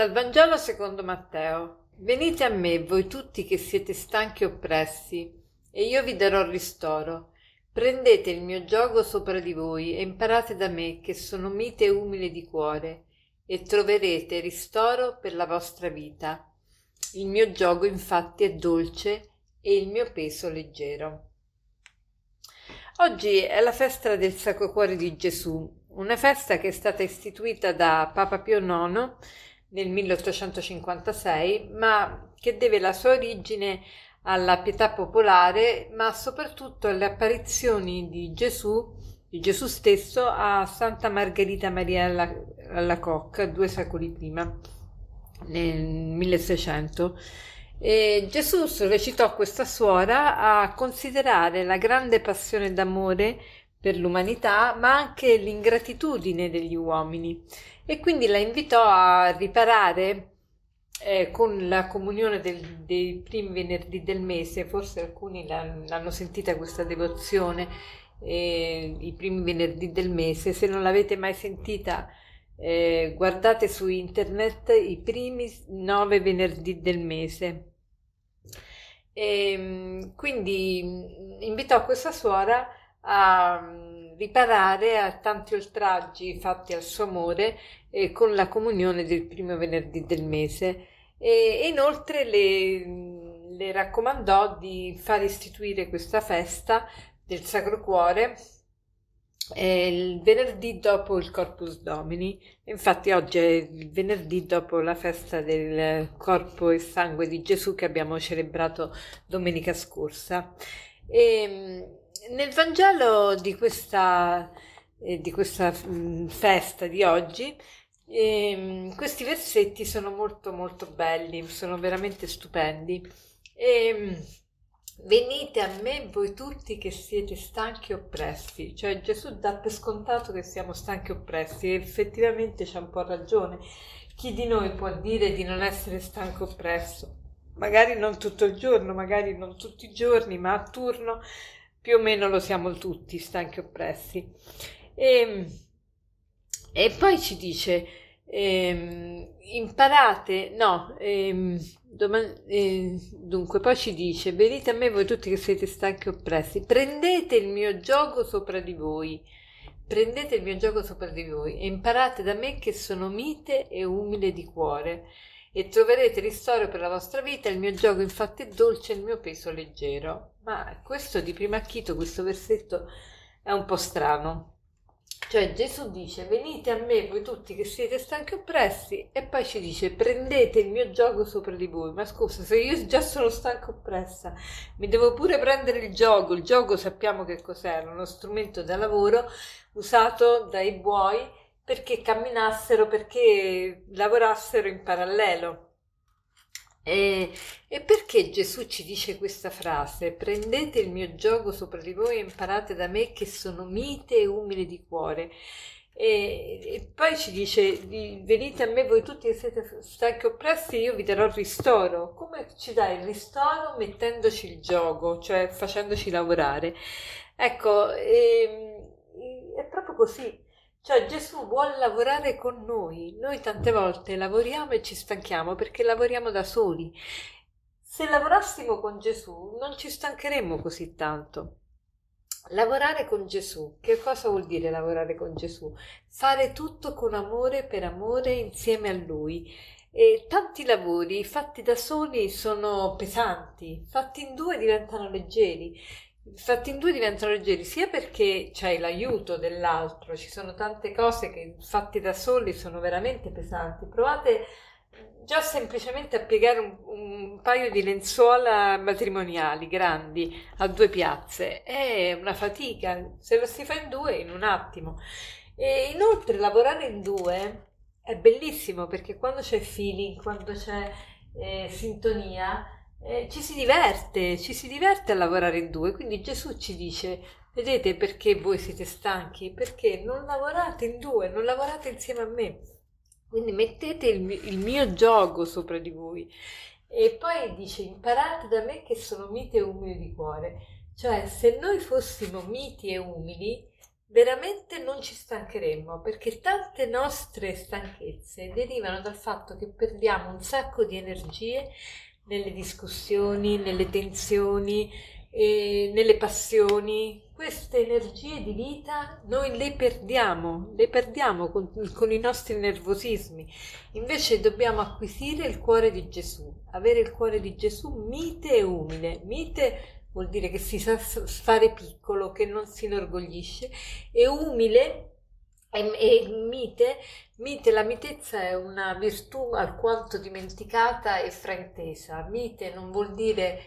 Dal Vangelo secondo Matteo. Venite a me, voi tutti che siete stanchi e oppressi, e io vi darò ristoro. Prendete il mio gioco sopra di voi e imparate da me, che sono mite e umile di cuore, e troverete ristoro per la vostra vita. Il mio gioco infatti è dolce e il mio peso leggero. Oggi è la festa del Sacro Cuore di Gesù, una festa che è stata istituita da Papa Pio IX nel 1856, ma che deve la sua origine alla pietà popolare, ma soprattutto alle apparizioni di Gesù, di Gesù stesso a Santa Margherita Maria alla, alla Cocca due secoli prima, nel 1600. E Gesù sollecitò questa suora a considerare la grande passione d'amore per l'umanità, ma anche l'ingratitudine degli uomini. E quindi la invitò a riparare eh, con la comunione del, dei primi venerdì del mese, forse alcuni l'hanno sentita questa devozione, eh, i primi venerdì del mese, se non l'avete mai sentita eh, guardate su internet i primi nove venerdì del mese. E, ehm, quindi invitò questa suora a mm, riparare a tanti oltraggi fatti al suo amore eh, con la comunione del primo venerdì del mese e inoltre le, le raccomandò di far istituire questa festa del Sacro Cuore eh, il venerdì dopo il Corpus Domini. Infatti oggi è il venerdì dopo la festa del corpo e sangue di Gesù che abbiamo celebrato domenica scorsa. E, mm, nel Vangelo di questa, eh, di questa mm, festa di oggi e, ehm, questi versetti sono molto molto belli, sono veramente stupendi. E, ehm, Venite a me voi tutti che siete stanchi e oppressi, cioè Gesù dà per scontato che siamo stanchi e oppressi e effettivamente c'ha un po' ragione. Chi di noi può dire di non essere stanco e oppresso? Magari non tutto il giorno, magari non tutti i giorni, ma a turno più o meno lo siamo tutti stanchi oppressi. E, ehm, e poi ci dice Ehm, imparate, no, ehm, doman- eh, dunque poi ci dice, venite a me voi tutti che siete stanchi oppressi, prendete il mio gioco sopra di voi, prendete il mio gioco sopra di voi e imparate da me che sono mite e umile di cuore e troverete ristoro per la vostra vita, il mio gioco infatti è dolce il mio peso leggero. Ma questo di primo acchito, questo versetto è un po' strano. Cioè Gesù dice venite a me voi tutti che siete stanchi oppressi e poi ci dice prendete il mio gioco sopra di voi. Ma scusa, se io già sono stanca oppressa, mi devo pure prendere il gioco. Il gioco sappiamo che cos'era, uno strumento da lavoro usato dai buoi perché camminassero, perché lavorassero in parallelo. E, e, perché Gesù ci dice questa frase? Prendete il mio gioco sopra di voi e imparate da me che sono mite e umile di cuore. E, e poi ci dice: Venite a me voi tutti che siete stanchi oppressi, io vi darò il ristoro. Come ci dai il ristoro? Mettendoci il gioco, cioè facendoci lavorare. Ecco, e, ehm, è proprio così cioè Gesù vuole lavorare con noi. Noi tante volte lavoriamo e ci stanchiamo perché lavoriamo da soli. Se lavorassimo con Gesù non ci stancheremmo così tanto. Lavorare con Gesù, che cosa vuol dire lavorare con Gesù? Fare tutto con amore per amore insieme a Lui. E tanti lavori fatti da soli sono pesanti, fatti in due diventano leggeri fatti in due diventano leggeri sia perché c'hai l'aiuto dell'altro, ci sono tante cose che fatti da soli sono veramente pesanti. Provate già semplicemente a piegare un, un paio di lenzuola matrimoniali grandi a due piazze, è una fatica, se lo si fa in due in un attimo. E inoltre lavorare in due è bellissimo perché quando c'è feeling, quando c'è eh, sintonia, eh, ci si diverte, ci si diverte a lavorare in due, quindi Gesù ci dice, vedete perché voi siete stanchi? Perché non lavorate in due, non lavorate insieme a me. Quindi mettete il, il mio gioco sopra di voi. E poi dice, imparate da me che sono mite e umili di cuore. Cioè, se noi fossimo miti e umili, veramente non ci stancheremmo perché tante nostre stanchezze derivano dal fatto che perdiamo un sacco di energie nelle discussioni, nelle tensioni, nelle passioni. Queste energie di vita noi le perdiamo, le perdiamo con, con i nostri nervosismi. Invece dobbiamo acquisire il cuore di Gesù, avere il cuore di Gesù mite e umile, mite vuol dire che si sa fare piccolo, che non si inorgoglisce, e umile e, e mite, mite, la mitezza è una virtù alquanto dimenticata e fraintesa. Mite non vuol dire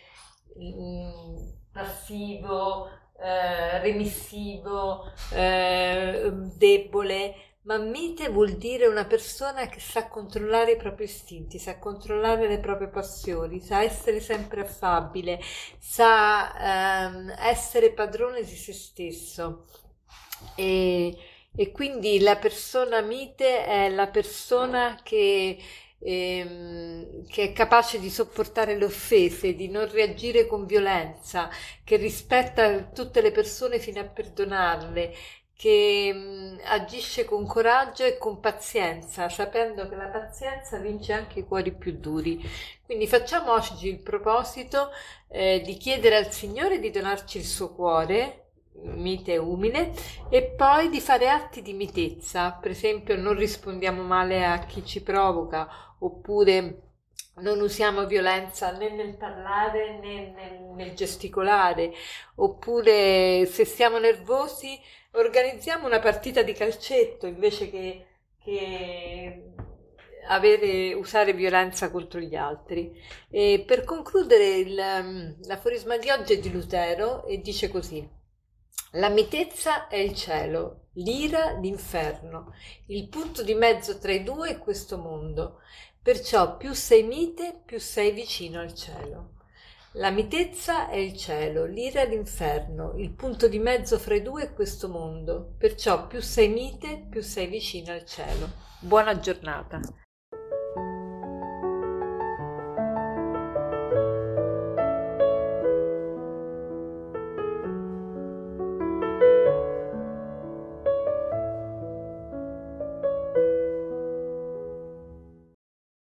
mh, mm, passivo, eh, remissivo, eh, debole, ma mite vuol dire una persona che sa controllare i propri istinti, sa controllare le proprie passioni, sa essere sempre affabile, sa ehm, essere padrone di se stesso. E, e quindi la persona mite è la persona che ehm, che è capace di sopportare le offese, di non reagire con violenza, che rispetta tutte le persone fino a perdonarle, che mh, mm, agisce con coraggio e con pazienza, sapendo che la pazienza vince anche i cuori più duri. Quindi facciamo oggi il proposito eh, di chiedere al Signore di donarci il suo cuore, mite e umile, e poi di fare atti di mitezza, per esempio non rispondiamo male a chi ci provoca, oppure non usiamo violenza né nel parlare né nel, nel gesticolare, oppure se siamo nervosi organizziamo una partita di calcetto invece che, che avere, usare violenza contro gli altri. E per concludere, il, l'aforisma di oggi è di Lutero e dice così: La mitezza è il cielo, l'ira l'inferno, il punto di mezzo tra i due è questo mondo. Perciò più sei mite, più sei vicino al cielo. La mitezza è il cielo, l'ira l'inferno, il punto di mezzo fra i due è questo mondo. Perciò più sei mite, più sei vicino al cielo. Buona giornata.